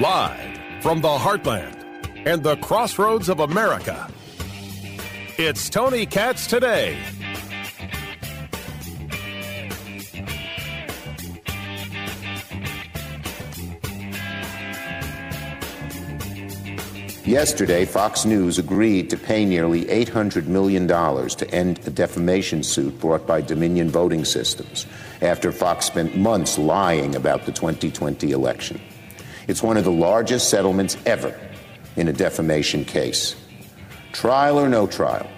Live from the heartland and the crossroads of America, it's Tony Katz today. Yesterday, Fox News agreed to pay nearly $800 million to end a defamation suit brought by Dominion Voting Systems after Fox spent months lying about the 2020 election. It's one of the largest settlements ever in a defamation case. Trial or no trial,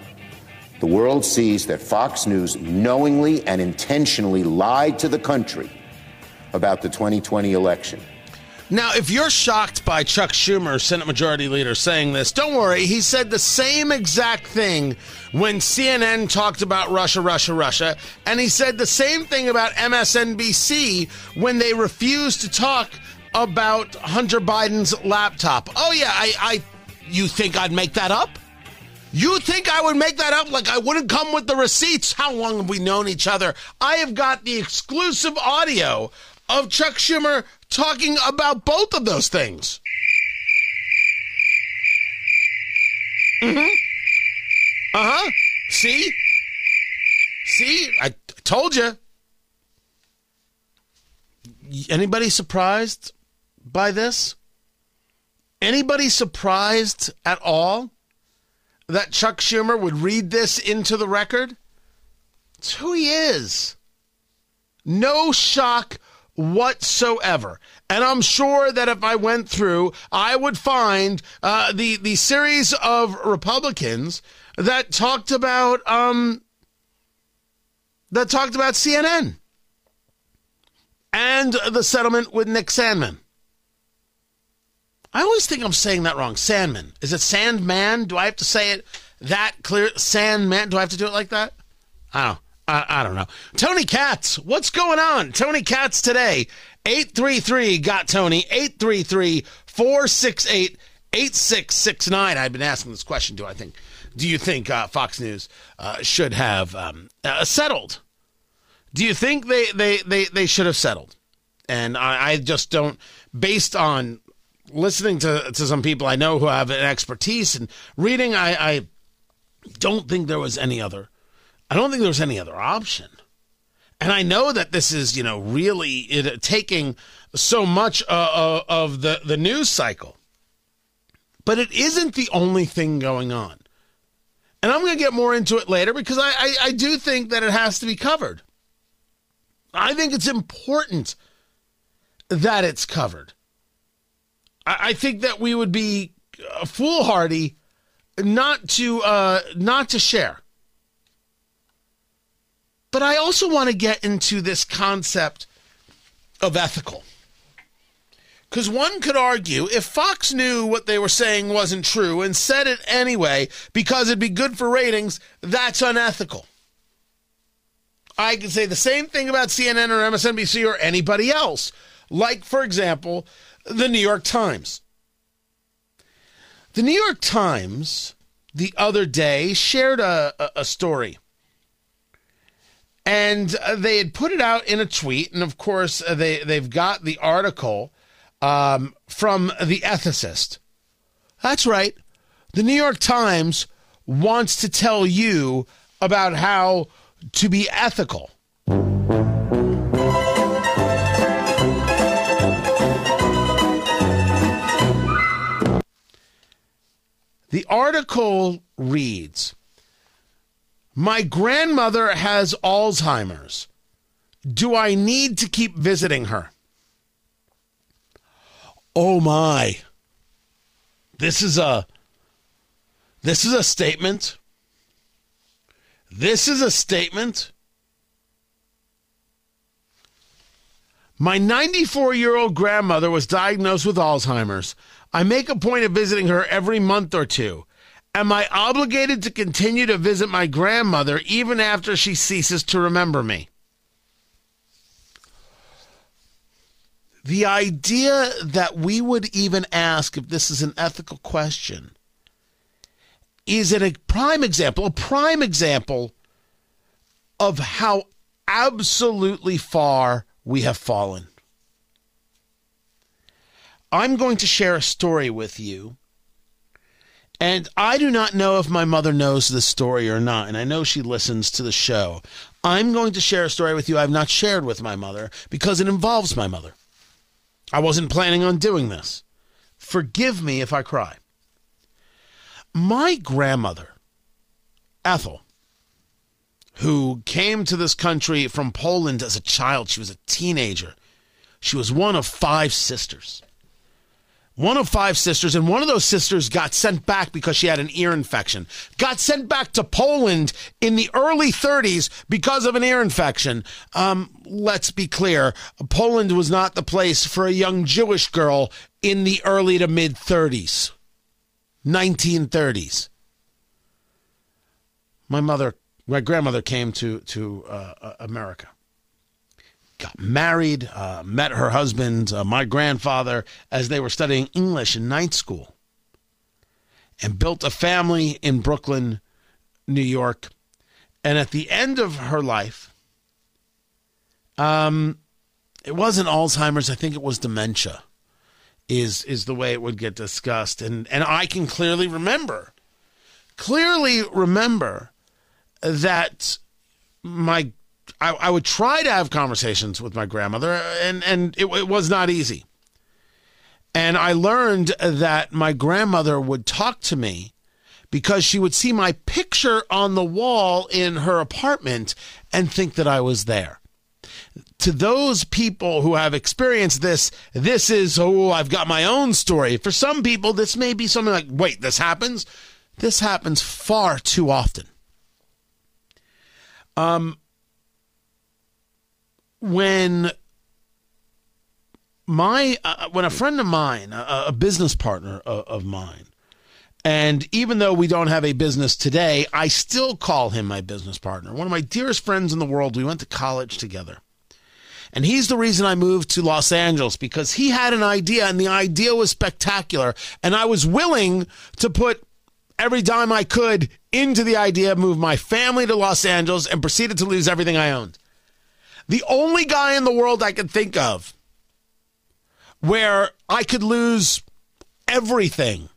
the world sees that Fox News knowingly and intentionally lied to the country about the 2020 election. Now, if you're shocked by Chuck Schumer, Senate Majority Leader, saying this, don't worry. He said the same exact thing when CNN talked about Russia, Russia, Russia. And he said the same thing about MSNBC when they refused to talk about Hunter Biden's laptop. Oh, yeah, I, I you think I'd make that up? You think I would make that up? Like I wouldn't come with the receipts? How long have we known each other? I have got the exclusive audio of Chuck Schumer talking about both of those things. Mm-hmm. Uh-huh. See? See? I told you. Anybody surprised by this? Anybody surprised at all that Chuck Schumer would read this into the record? It's who he is. No shock whatsoever. And I'm sure that if I went through, I would find uh, the the series of Republicans that talked about um, that talked about CNN and the settlement with Nick Sandmann. I always think I'm saying that wrong. Sandman. Is it Sandman? Do I have to say it that clear? Sandman. Do I have to do it like that? I don't. I, I don't know. Tony Katz, what's going on? Tony Katz today. 833 got Tony. 833 468 8669. I've been asking this question. Do I think, do you think uh, Fox News uh, should have um, uh, settled? Do you think they, they, they, they should have settled? And I, I just don't, based on listening to, to some people I know who have an expertise and reading, I, I don't think there was any other I don't think there was any other option. And I know that this is, you know, really it, taking so much uh, uh, of the, the news cycle. But it isn't the only thing going on. And I'm going to get more into it later because I, I, I do think that it has to be covered. I think it's important that it's covered. I, think that we would be uh, foolhardy not to uh, not to share. But I also want to get into this concept of ethical. Because one could argue if Fox knew what they were saying wasn't true and said it anyway because it'd be good for ratings, that's unethical. I could say the same thing about CNN or MSNBC or anybody else. Like, for example, the New York Times. The New York Times the other day shared a, a, a story and uh, they had put it out in a tweet, and of course uh, they they've got the article um, from the ethicist. That's right, the New York Times wants to tell you about how to be ethical. The article reads my grandmother has Alzheimer's. Do I need to keep visiting her? Oh my. This is a this is a statement. This is a statement. My 94 year old grandmother was diagnosed with Alzheimer's. I make a point of visiting her every month or two. Am I obligated to continue to visit my grandmother even after she ceases to remember me? The idea that we would even ask if this is an ethical question is a prime example, a prime example of how absolutely far we have fallen. I'm going to share a story with you. And I do not know if my mother knows this story or not. And I know she listens to the show. I'm going to share a story with you I've not shared with my mother because it involves my mother. I wasn't planning on doing this. Forgive me if I cry. My grandmother, Ethel, who came to this country from Poland as a child, she was a teenager. She was one of five sisters. One of five sisters, and one of those sisters got sent back because she had an ear infection. Got sent back to Poland in the early 30s because of an ear infection. Um, let's be clear Poland was not the place for a young Jewish girl in the early to mid 30s, 1930s. My mother, my grandmother came to, to uh, America got married, uh, met her husband, uh, my grandfather, as they were studying English in night school, and built a family in Brooklyn, New York. And at the end of her life, um, it wasn't Alzheimer's. I think it was dementia. Is is the way it would get discussed, and and I can clearly remember, clearly remember that my I, I would try to have conversations with my grandmother, and and it, it was not easy. And I learned that my grandmother would talk to me because she would see my picture on the wall in her apartment and think that I was there. To those people who have experienced this, this is, oh, I've got my own story. For some people, this may be something like, wait, this happens? This happens far too often. Um, when my uh, when a friend of mine, a, a business partner of, of, mine, and even though we don't have a business today, I still call him my business partner. One of my dearest friends in the world. We went to college together. And he's the reason I moved to Los Angeles because he had an idea and the idea was spectacular. And I was willing to put every dime I could into the idea, move my family to Los Angeles, and proceeded to lose everything I owned. The only guy in the world I could think of where I could lose everything,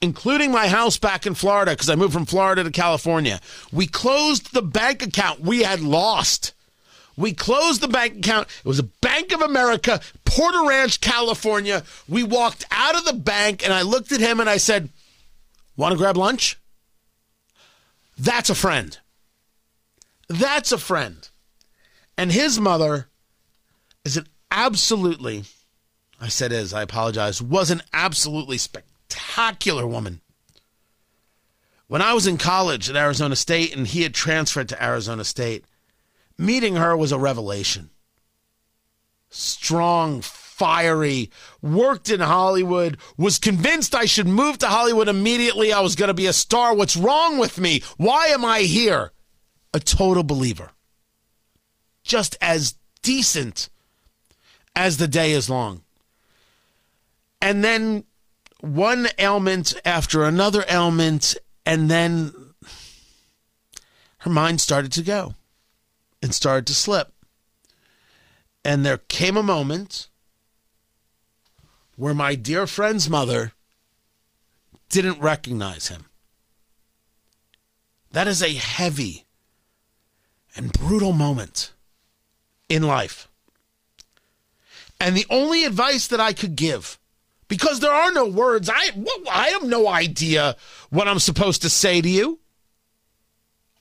including my house back in Florida, because I moved from Florida to California. We closed the bank account we had lost. We closed the bank account. It was a Bank of America, Porter Ranch, California. We walked out of the bank and I looked at him and I said, Want to grab lunch? That's a friend. That's a friend. And his mother is an absolutely, I said is, I apologize, was an absolutely spectacular woman. When I was in college at Arizona State and he had transferred to Arizona State, meeting her was a revelation. Strong, fiery, worked in Hollywood, was convinced I should move to Hollywood immediately. I was going to be a star. What's wrong with me? Why am I here? A total believer just as decent as the day is long. And then one ailment after another ailment, and then her mind started to go and started to slip. And there came a moment where my dear friend's mother didn't recognize him. That is a heavy and brutal moment in life. And the only advice that I could give, because there are no words, I, I have no idea what I'm supposed to say to you.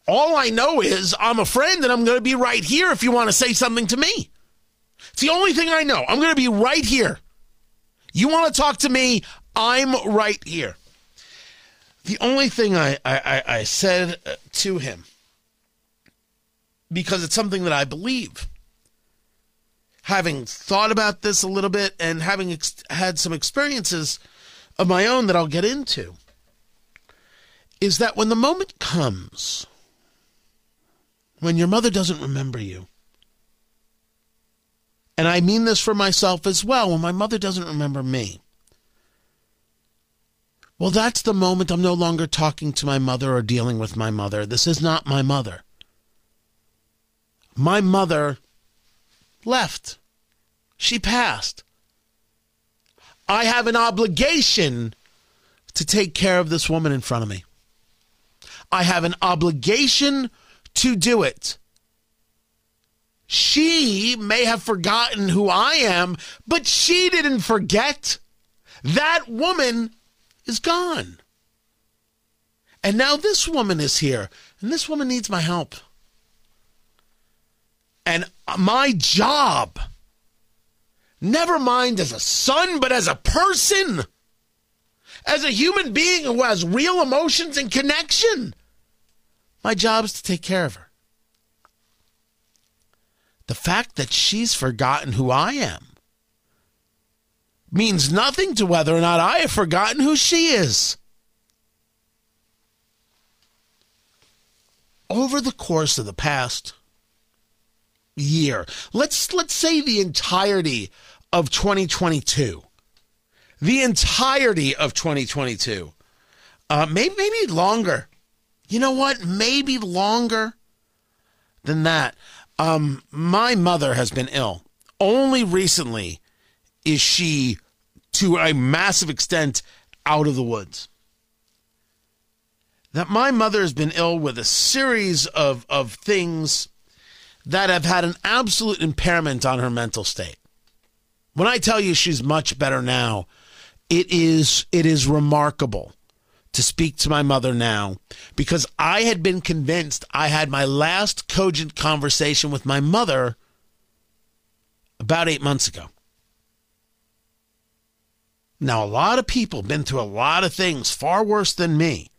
All I know is I'm a friend and I'm going to be right here if you want to say something to me. It's the only thing I know. I'm going to be right here. You want to talk to me? I'm right here. The only thing I, I, I said uh, to him, because it's something that I believe, having thought about this a little bit and having ex- had some experiences of my own that I'll get into, is that when the moment comes when your mother doesn't remember you, and I mean this for myself as well, when my mother doesn't remember me, well, that's the moment I'm no longer talking to my mother or dealing with my mother. This is not my mother. My mother left. She passed. I have an obligation to take care of this woman in front of me. I have an obligation to do it. She may have forgotten who I am, but she didn't forget. That woman is gone. And now this woman is here, and this woman needs my help. And my job, never mind as a son, but as a person, as a human being who has real emotions and connection, my job is to take care of her. The fact that she's forgotten who I am means nothing to whether or not I have forgotten who she is. Over the course of the past year, let's let's say the entirety of 2022, the entirety of 2022, uh, maybe maybe longer. You know what? Maybe longer than that. Um, my mother has been ill. Only recently is she, to a massive extent, out of the woods. That my mother has been ill with a series of, of things that have had an absolute impairment on her mental state. When I tell you she's much better now, it is it is remarkable to speak to my mother now because I had been convinced I had my last cogent conversation with my mother about eight months ago. Now, a lot of people have been through a lot of things far worse than me.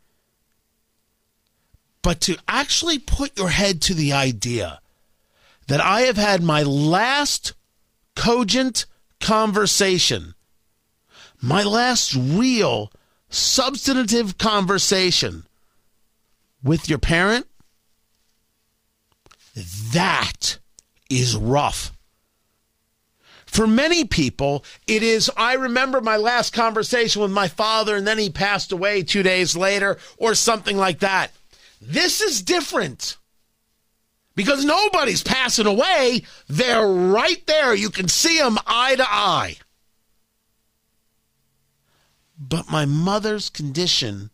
But to actually put your head to the idea that I have had my last cogent conversation, my last real substantive conversation with your parent, that is rough. For many people, it is, I remember my last conversation with my father and then he passed away two days later or something like that. This is different because nobody's passing away. They're right there. You can see them eye to eye. But my mother's condition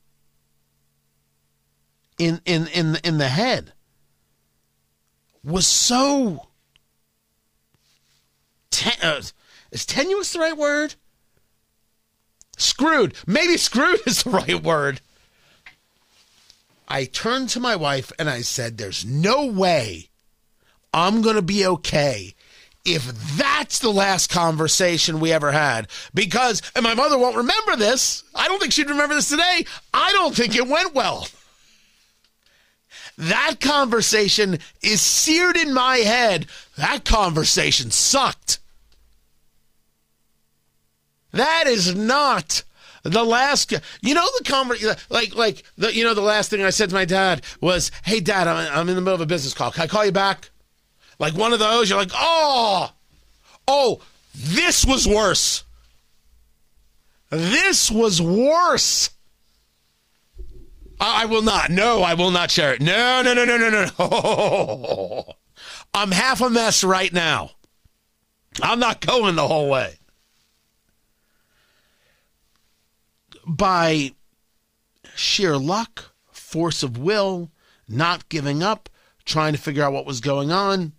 in in in in the head was so ten, uh, is tenuous the right word? Screwed. Maybe screwed is the right word. I turned to my wife and I said, There's no way I'm going to be okay if that's the last conversation we ever had. Because, and my mother won't remember this. I don't think she'd remember this today. I don't think it went well. That conversation is seared in my head. That conversation sucked. That is not the last. You know the conversation, like like the you know the last thing I said to my dad was, "Hey, Dad, I'm I'm in the middle of a business call. Can I call you back?" Like one of those, you're like, "Oh, oh, this was worse. This was worse." I will not. No, I will not share it. No, no, no, no, no, no. I'm half a mess right now. I'm not going the whole way. By sheer luck, force of will, not giving up, trying to figure out what was going on.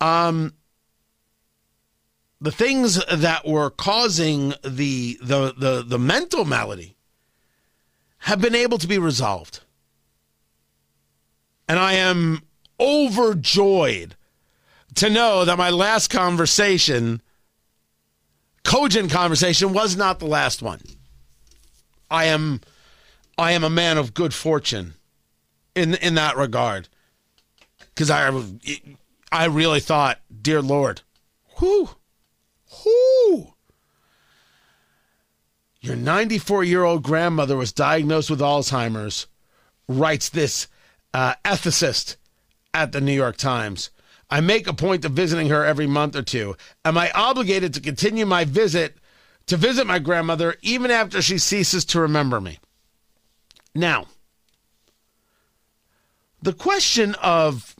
Um, the things that were causing the the the, the mental malady have been able to be resolved. And I am overjoyed to know that my last conversation, cogent conversation, was not the last one. I am I am a man of good fortune in in that regard. Cuz I I really thought, dear lord, whoo, whoo, your 94 year old grandmother was diagnosed with Alzheimer's, writes this uh, ethicist at the New York Times. I make a point of visiting her every month or two. Am I obligated to continue my visit to visit my grandmother even after she ceases to remember me? Now, the question of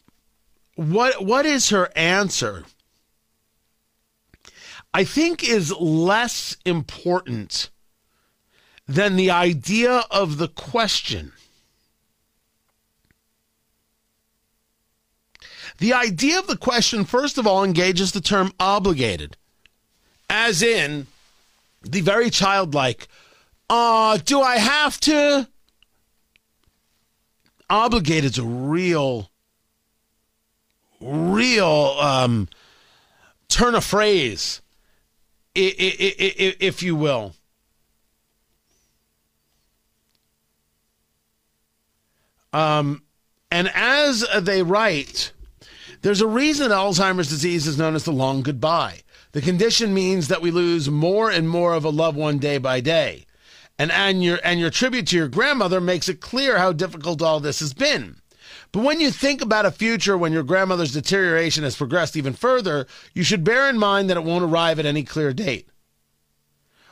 what what is her answer? I think is less important than the idea of the question. The idea of the question, first of all, engages the term obligated, as in the very childlike, uh, do I have to? Obligated is a real, real um, turn of phrase, if you will. Um, and as they write, there's a reason Alzheimer's disease is known as the long goodbye. The condition means that we lose more and more of a loved one day by day. And, and, your, and your tribute to your grandmother makes it clear how difficult all this has been. But when you think about a future when your grandmother's deterioration has progressed even further, you should bear in mind that it won't arrive at any clear date.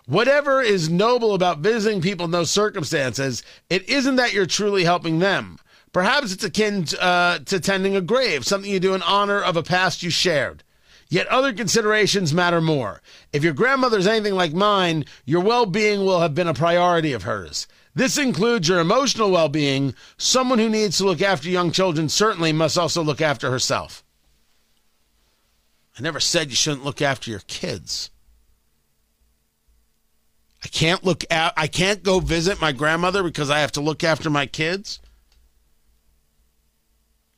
Whatever is noble about visiting people in those circumstances, it isn't that you're truly helping them. Perhaps it's akin uh, to tending a grave, something you do in honor of a past you shared. Yet other considerations matter more. If your grandmother's anything like mine, your well being will have been a priority of hers. This includes your emotional well being. Someone who needs to look after young children certainly must also look after herself. I never said you shouldn't look after your kids. I can't look at I can't go visit my grandmother because I have to look after my kids.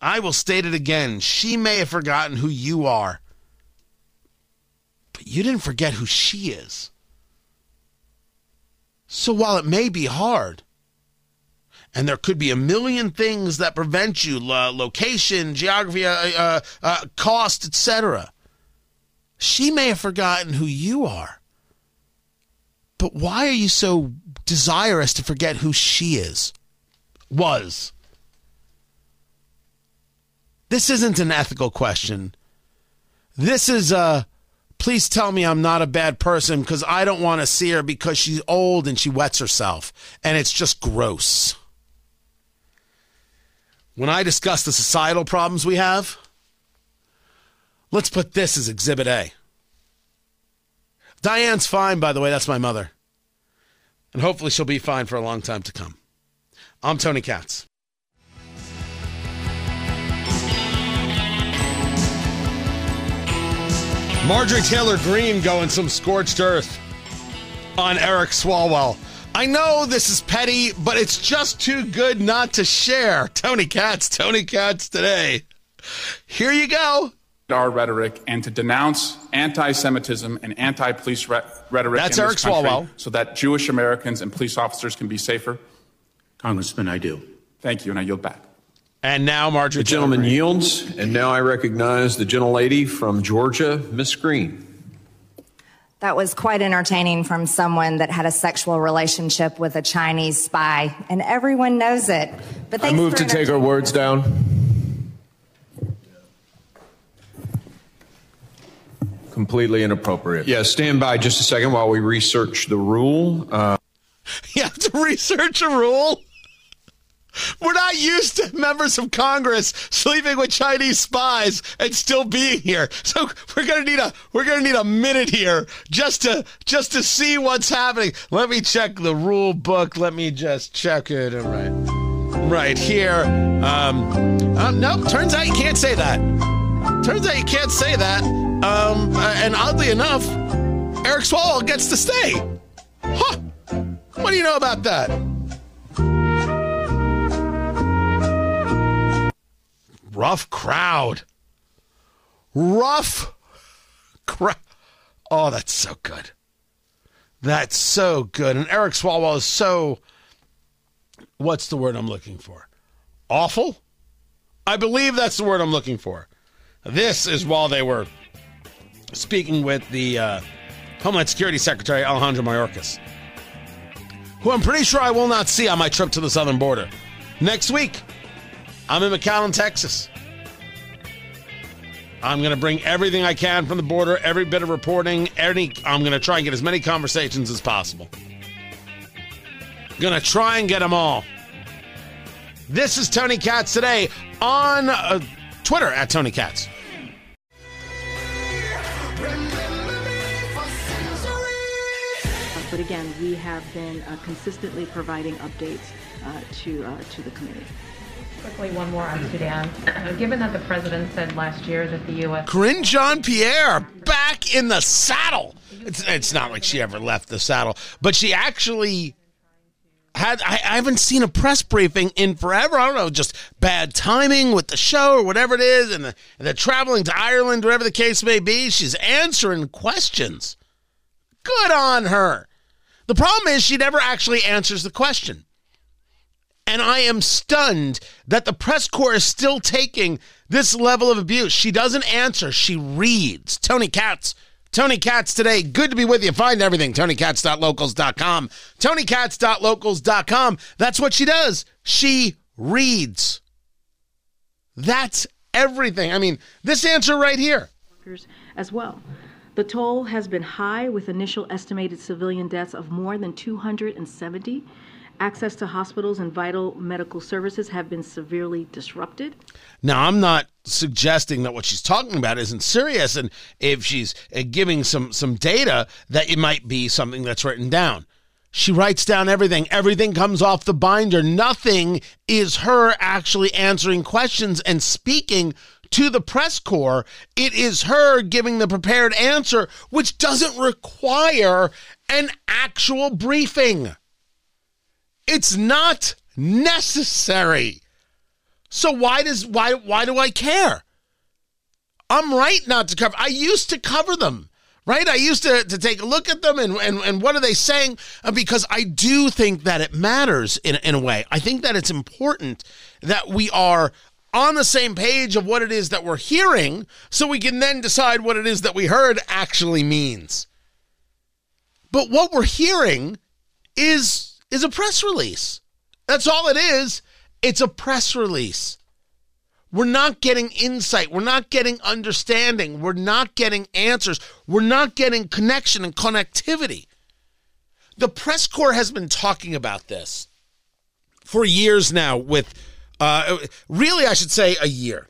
I will state it again. She may have forgotten who you are, but you didn't forget who she is. So while it may be hard, and there could be a million things that prevent you location, geography, uh, uh, uh, cost, etc. She may have forgotten who you are. But why are you so desirous to forget who she is? Was. This isn't an ethical question. This is a please tell me I'm not a bad person because I don't want to see her because she's old and she wets herself. And it's just gross. When I discuss the societal problems we have, let's put this as Exhibit A. Diane's fine, by the way. That's my mother. And hopefully she'll be fine for a long time to come. I'm Tony Katz. Marjorie Taylor Greene going some scorched earth on Eric Swalwell. I know this is petty, but it's just too good not to share. Tony Katz, Tony Katz today. Here you go. Our rhetoric and to denounce anti-Semitism and anti-police re- rhetoric. That's in Eric this country Swalwell. So that Jewish Americans and police officers can be safer. Congressman, I do. Thank you, and I yield back. And now Marjorie. The gentleman Taylor yields, and now I recognize the gentlelady from Georgia, Miss Greene. That was quite entertaining from someone that had a sexual relationship with a Chinese spy, and everyone knows it. But I move to take her words down. Completely inappropriate. Yeah, stand by just a second while we research the rule. Uh, You have to research a rule. We're not used to members of Congress sleeping with Chinese spies and still being here. So we're gonna need a we're gonna need a minute here just to just to see what's happening. Let me check the rule book. Let me just check it. Right, right here. Um, um, nope. Turns out you can't say that. Turns out you can't say that. Um, uh, and oddly enough, Eric Swalwell gets to stay. Huh. What do you know about that? Rough crowd. Rough crowd. Oh, that's so good. That's so good. And Eric Swalwell is so. What's the word I'm looking for? Awful? I believe that's the word I'm looking for. This is while they were speaking with the uh, Homeland Security Secretary Alejandro Mayorkas, who I'm pretty sure I will not see on my trip to the southern border. Next week, I'm in McAllen, Texas. I'm going to bring everything I can from the border, every bit of reporting, any I'm going to try and get as many conversations as possible. Going to try and get them all. This is Tony Katz today on uh, Twitter at Tony Katz. but again, we have been uh, consistently providing updates uh, to uh, to the committee. Quickly, one more on Sudan. Uh, given that the president said last year that the U.S. Karine Jean Pierre back in the saddle. It's, it's not like she ever left the saddle, but she actually had. I, I haven't seen a press briefing in forever. I don't know, just bad timing with the show or whatever it is, and, the, and they're traveling to Ireland, whatever the case may be. She's answering questions. Good on her. The problem is she never actually answers the question. And I am stunned that the press corps is still taking this level of abuse. She doesn't answer, she reads. Tony Katz. Tony Katz today. Good to be with you. Find everything. TonyKatz.locals.com. TonyKatz.locals.com. That's what she does. She reads. That's everything. I mean, this answer right here. As well. The toll has been high with initial estimated civilian deaths of more than 270. Access to hospitals and vital medical services have been severely disrupted. Now, I'm not suggesting that what she's talking about isn't serious, and if she's uh, giving some some data, that it might be something that's written down. She writes down everything. Everything comes off the binder. Nothing is her actually answering questions and speaking to the press corps. It is her giving the prepared answer, which doesn't require an actual briefing. It's not necessary. So why does why why do I care? I'm right not to cover. I used to cover them, right? I used to, to take a look at them and, and, and what are they saying? Uh, because I do think that it matters in, in a way. I think that it's important that we are on the same page of what it is that we're hearing so we can then decide what it is that we heard actually means. But what we're hearing is is a press release. That's all it is. It's a press release. We're not getting insight. We're not getting understanding. We're not getting answers. We're not getting connection and connectivity. The press corps has been talking about this for years now, with uh, really, I should say, a year.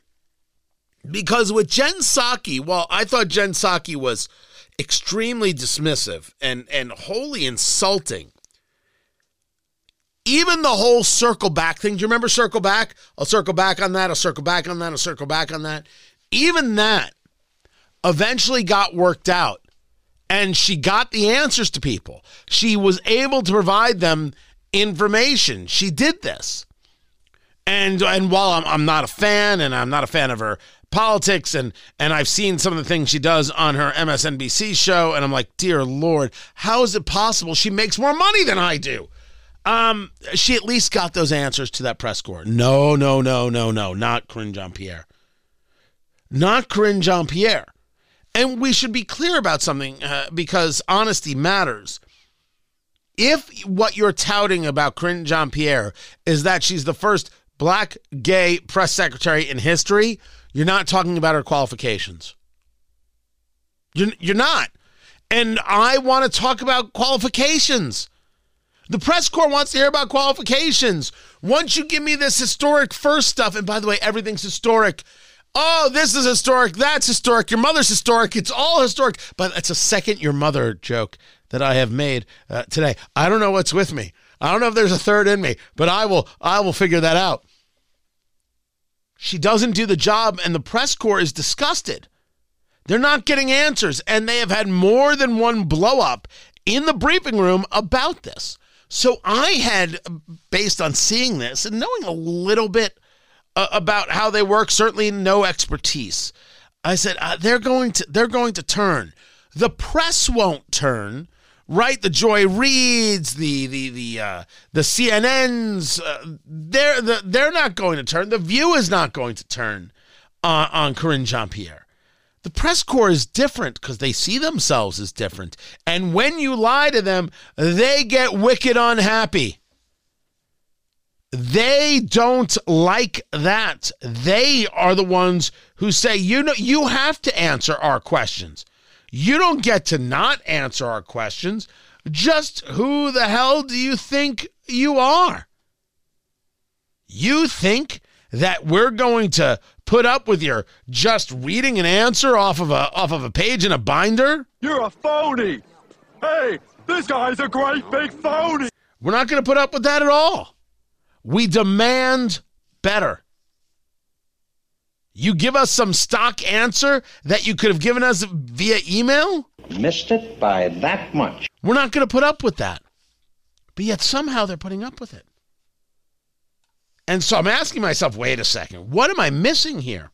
Because with Jen Psaki, well, I thought Jen Psaki was extremely dismissive and, and wholly insulting even the whole circle back thing. Do you remember circle back? I'll circle back on that. I'll circle back on that. I'll circle back on that. Even that eventually got worked out. And she got the answers to people. She was able to provide them information. She did this. And and while I'm, I'm not a fan and I'm not a fan of her politics and and I've seen some of the things she does on her MSNBC show and I'm like, "Dear lord, how is it possible she makes more money than I do?" Um, she at least got those answers to that press corps. No, no, no, no, no, not Karine Jean Pierre. Not Karine Jean Pierre. And we should be clear about something uh, because honesty matters. If what you're touting about Karine Jean Pierre is that she's the first black gay press secretary in history, you're not talking about her qualifications. You're, you're not. And I want to talk about qualifications. The press corps wants to hear about qualifications. Once you give me this historic first stuff, and by the way, everything's historic. Oh, this is historic. That's historic. Your mother's historic. It's all historic. But it's a second your mother joke that I have made uh, today. I don't know what's with me. I don't know if there's a third in me, but I will. I will figure that out. She doesn't do the job, and the press corps is disgusted. They're not getting answers, and they have had more than one blow up in the briefing room about this. So I had, based on seeing this and knowing a little bit uh, about how they work, certainly no expertise. I said uh, they're going to they're going to turn. The press won't turn, right? The Joy Reids, the the the uh, the CNNs, uh, they're the, they're not going to turn. The View is not going to turn uh, on Karine Jean Pierre. The press corps is different because they see themselves as different. And when you lie to them, they get wicked unhappy. They don't like that. They are the ones who say, you know, you have to answer our questions. You don't get to not answer our questions. Just who the hell do you think you are? You think that we're going to put up with your just reading an answer off of a off of a page in a binder? You're a phony. Hey, this guy's a great big phony. We're not going to put up with that at all. We demand better. You give us some stock answer that you could have given us via email? Missed it by that much. We're not going to put up with that. But yet somehow they're putting up with it. And so I'm asking myself, wait a second, what am I missing here?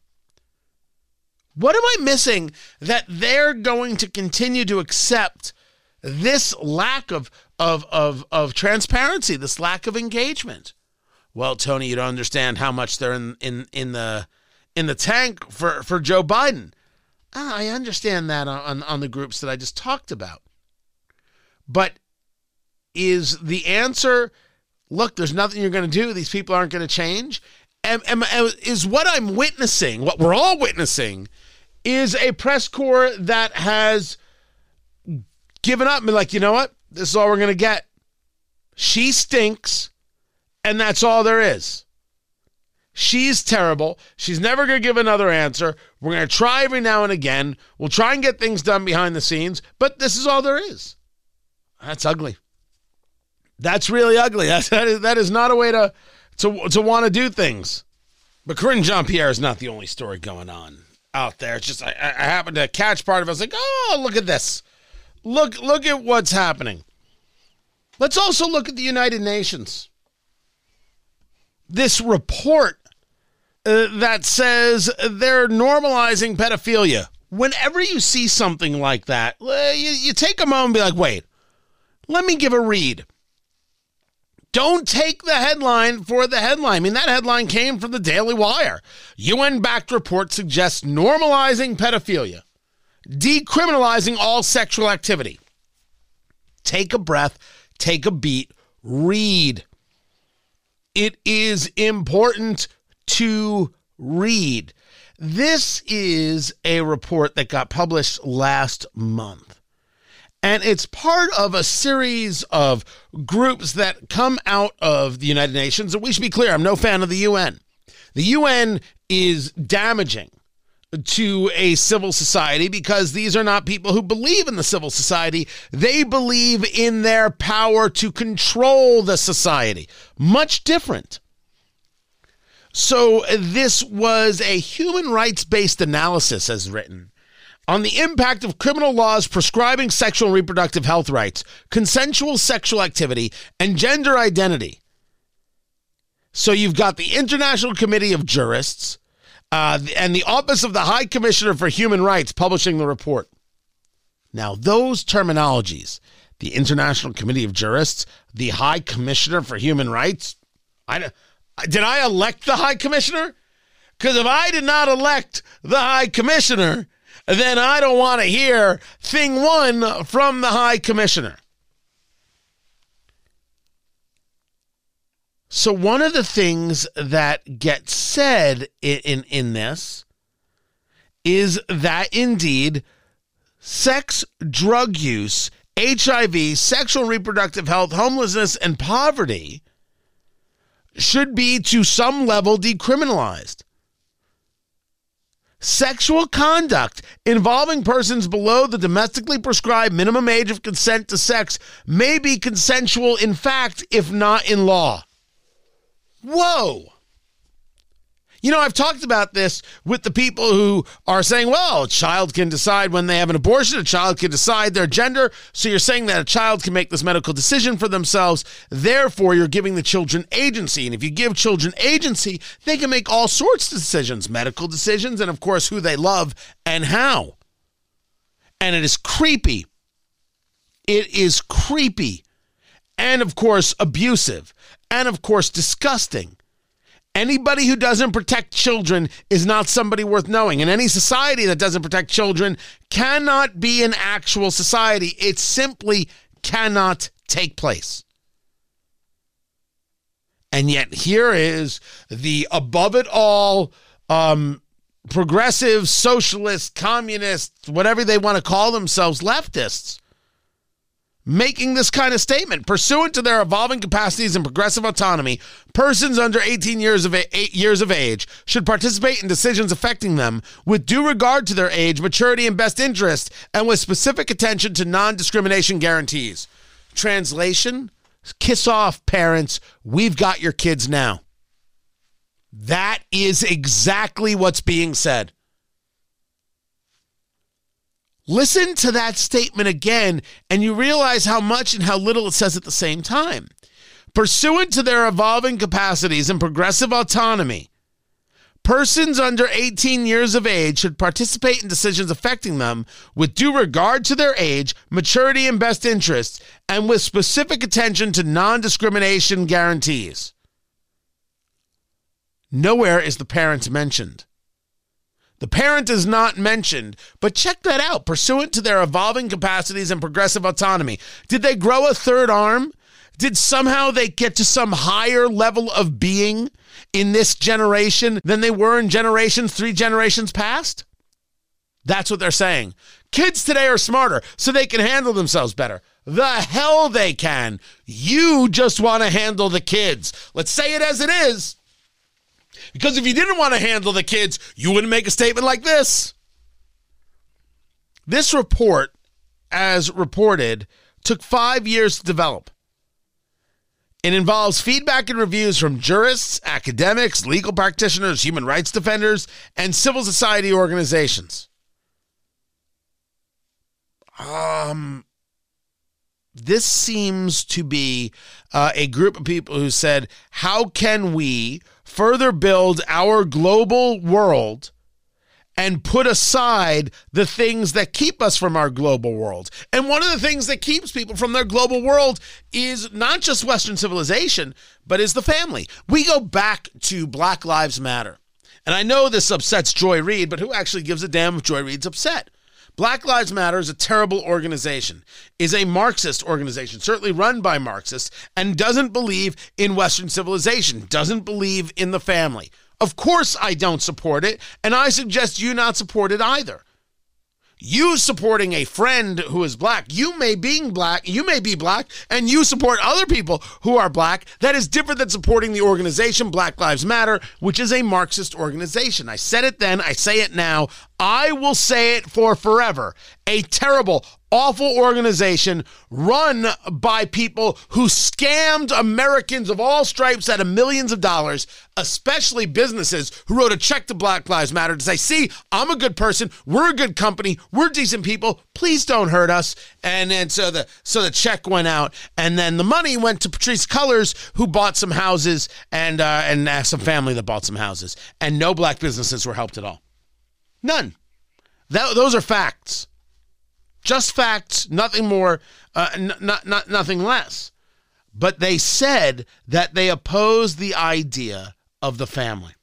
What am I missing that they're going to continue to accept this lack of, of, of, of transparency, this lack of engagement? Well, Tony, you don't understand how much they're in, in, in the in the tank for, for Joe Biden. Ah, I understand that on, on the groups that I just talked about. But is the answer look, there's nothing you're going to do. These people aren't going to change. Is what I'm witnessing, what we're all witnessing, is a press corps that has given up and been like, you know what? This is all we're going to get. She stinks, and that's all there is. She's terrible. She's never going to give another answer. We're going to try every now and again. We'll try and get things done behind the scenes, but this is all there is. That's ugly. That's really ugly. That's, that, is, that is not a way to, to, to want to do things. But Karine Jean Pierre is not the only story going on out there. It's just I, I happened to catch part of it. I was like, oh, look at this. Look, look at what's happening. Let's also look at the United Nations. This report uh, that says they're normalizing pedophilia. Whenever you see something like that, you, you take a moment and be like, wait, let me give a read. Don't take the headline for the headline. I mean, that headline came from the Daily Wire. UN backed report suggests normalizing pedophilia, decriminalizing all sexual activity. Take a breath, take a beat, read. It is important to read. This is a report that got published last month. And it's part of a series of groups that come out of the United Nations. And we should be clear, I'm no fan of the UN. The UN is damaging to a civil society because these are not people who believe in the civil society. They believe in their power to control the society. Much different. So, this was a human rights based analysis, as written, on the impact of criminal laws prescribing sexual and reproductive health rights, consensual sexual activity, and gender identity. So, you've got the International Committee of Jurists uh, and the Office of the High Commissioner for Human Rights publishing the report. Now, those terminologies, the International Committee of Jurists, the High Commissioner for Human Rights, I did I elect the High Commissioner? Because if I did not elect the High Commissioner, then I don't want to hear thing one from the High Commissioner. So, one of the things that gets said in, in, in this is that indeed sex, drug use, HIV, sexual reproductive health, homelessness, and poverty should be to some level decriminalized. Sexual conduct involving persons below the domestically prescribed minimum age of consent to sex may be consensual in fact, if not in law. Whoa. You know, I've talked about this with the people who are saying, well, a child can decide when they have an abortion, a child can decide their gender. So you're saying that a child can make this medical decision for themselves. Therefore, you're giving the children agency. And if you give children agency, they can make all sorts of decisions medical decisions, and of course, who they love and how. And it is creepy. It is creepy. And of course, abusive. And of course, disgusting. Anybody who doesn't protect children is not somebody worth knowing. And any society that doesn't protect children cannot be an actual society. It simply cannot take place. And yet, here is the above it all um, progressive, socialist, communist, whatever they want to call themselves, leftists, making this kind of statement. Pursuant to their evolving capacities and progressive autonomy, persons under 18 years of, a- years of age should participate in decisions affecting them with due regard to their age, maturity, and best interest, and with specific attention to non discrimination guarantees. Translation Kiss off, parents. We've got your kids now. That is exactly what's being said. Listen to that statement again, and you realize how much and how little it says at the same time. Pursuant to their evolving capacities and progressive autonomy, persons under 18 years of age should participate in decisions affecting them with due regard to their age, maturity, and best interests, and with specific attention to non discrimination guarantees. Nowhere is the parent mentioned. The parent is not mentioned, but check that out. Pursuant to their evolving capacities and progressive autonomy, did they grow a third arm? Did somehow they get to some higher level of being in this generation than they were in generations, three generations past? That's what they're saying. Kids today are smarter, so they can handle themselves better. The hell they can. You just want to handle the kids. Let's say it as it is. Because if you didn't want to handle the kids, you wouldn't make a statement like this. This report, as reported, took five years to develop. It involves feedback and reviews from jurists, academics, legal practitioners, human rights defenders, and civil society organizations. Um, this seems to be uh, a group of people who said, How can we further build our global world and put aside the things that keep us from our global world. And one of the things that keeps people from their global world is not just Western civilization, but is the family. We go back to Black Lives Matter. And I know this upsets Joy Reid, but who actually gives a damn if Joy Reid's upset? Black Lives Matter is a terrible organization, is a Marxist organization, certainly run by Marxists, and doesn't believe in Western civilization, doesn't believe in the family. Of course, I don't support it, and I suggest you not support it either you supporting a friend who is black, you may being black, you may be black, and you support other people who are black. That is different than supporting the organization Black Lives Matter, which is a Marxist organization. I said it then, I say it now. I will say it for forever. A terrible, awful organization run by people who scammed Americans of all stripes out of millions of dollars, especially businesses who wrote a check to Black Lives Matter to say, see, I'm a good person, we're a good company, we're decent people, please don't hurt us. And then so the so the check went out, and then the money went to Patrisse Cullors, who bought some houses and uh, and uh, some family that bought some houses, and no black businesses were helped at all. None. That, those are facts. Just facts, nothing more, uh, n- not, not, nothing less. But they said that they oppose the idea of the family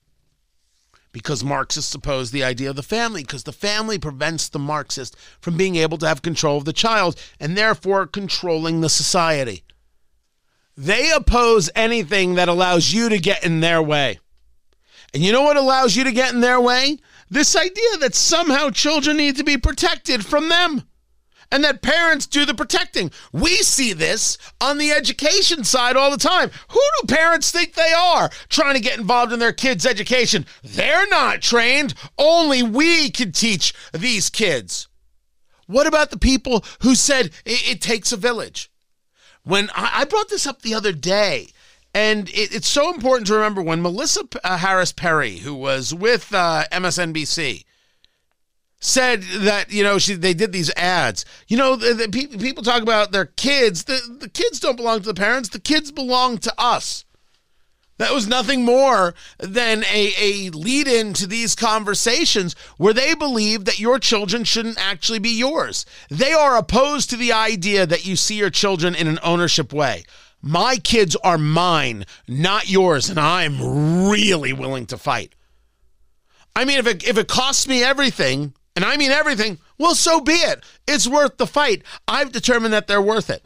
because Marxists oppose the idea of the family because the family prevents the Marxist from being able to have control of the child and therefore controlling the society. They oppose anything that allows you to get in their way. And you know what allows you to get in their way? This idea that somehow children need to be protected from them and that parents do the protecting. We see this on the education side all the time. Who do parents think they are trying to get involved in their kids' education? They're not trained. Only we can teach these kids. What about the people who said it, it takes a village? When I, I, brought this up the other day, and it, it's so important to remember when Melissa uh, Harris Perry, who was with uh, MSNBC, said that you know she they did these ads. You know, the, the, people talk about their kids. The the kids don't belong to the parents. The kids belong to us. That was nothing more than a, a lead in to these conversations where they believe that your children shouldn't actually be yours. They are opposed to the idea that you see your children in an ownership way. My kids are mine, not yours, and I'm really willing to fight. I mean, if it, if it costs me everything, and I mean everything, well, so be it. It's worth the fight. I've determined that they're worth it.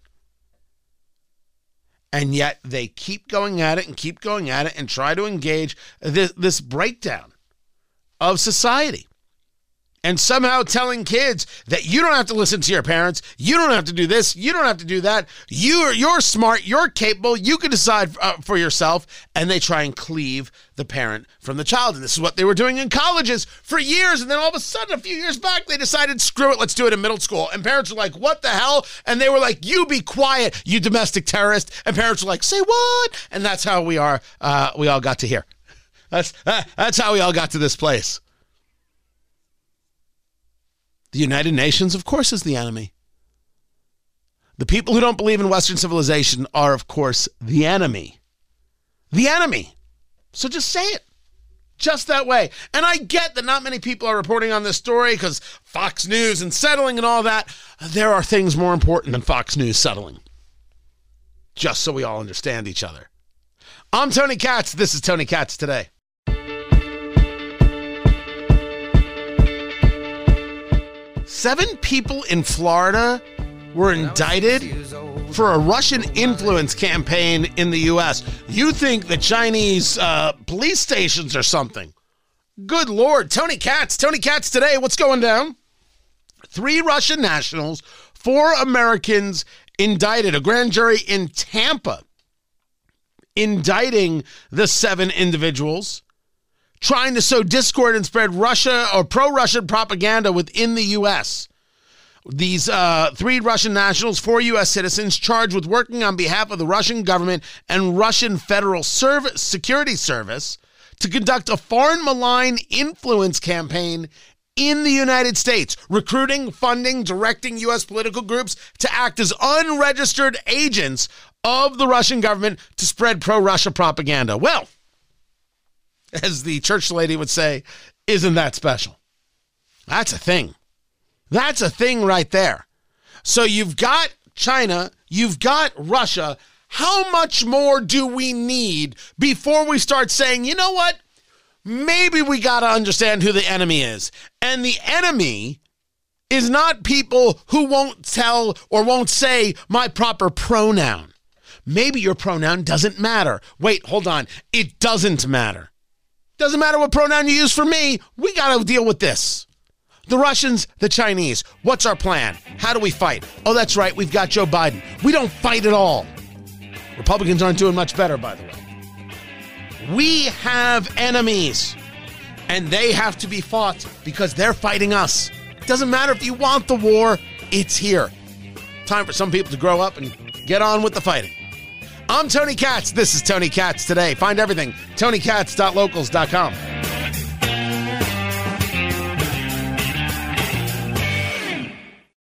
And yet they keep going at it and keep going at it and try to engage this, this breakdown of society. And somehow telling kids that you don't have to listen to your parents, you don't have to do this, you don't have to do that. You're you're smart, you're capable, you can decide uh, for yourself, and they try and cleave the parent from the child. And this is what they were doing in colleges for years. And then all of a sudden, a few years back, they decided, screw it, let's do it in middle school. And parents were like, what the hell? And they were like, you be quiet, you domestic terrorist. And parents were like, say what? And that's how we are. Uh, we all got to here. That's uh, that's how we all got to this place. The United Nations, of course, is the enemy. The people who don't believe in Western civilization are, of course, the enemy. The enemy. So just say it. Just that way. And I get that not many people are reporting on this story because Fox News and settling and all that. There are things more important than Fox News settling. Just so we all understand each other. I'm Tony Katz. This is Tony Katz today. Seven people in Florida were indicted for a Russian influence campaign in the U.S. You think the Chinese uh, police stations or something? Good Lord. Tony Katz. Tony Katz today. What's going down? Three Russian nationals, four Americans indicted. A grand jury in Tampa indicting the seven individuals trying to sow discord and spread Russia or pro Russian propaganda within the U.S. These uh, three Russian nationals, four U.S. citizens, charged with working on behalf of the Russian government and Russian Federal Service, Security Service to conduct a foreign malign influence campaign in the United States, recruiting, funding, directing U.S. political groups to act as unregistered agents of the Russian government to spread pro Russia propaganda. Well, as the church lady would say, isn't that special? That's a thing. That's a thing right there. So you've got China, you've got Russia. How much more do we need before we start saying, you know what? Maybe we got to understand who the enemy is. And the enemy is not people who won't tell or won't say my proper pronoun. Maybe your pronoun doesn't matter. Wait, hold on. It doesn't matter. Doesn't matter what pronoun you use for me. We got to deal with this. The Russians, the Chinese. What's our plan? How do we fight? Oh, that's right. We've got Joe Biden. We don't fight at all. Republicans aren't doing much better, by the way. We have enemies, and they have to be fought because they're fighting us. It doesn't matter if you want the war, it's here. Time for some people to grow up and get on with the fighting. I'm Tony Katz. This is Tony Katz today. Find everything, tonykatz.locals.com.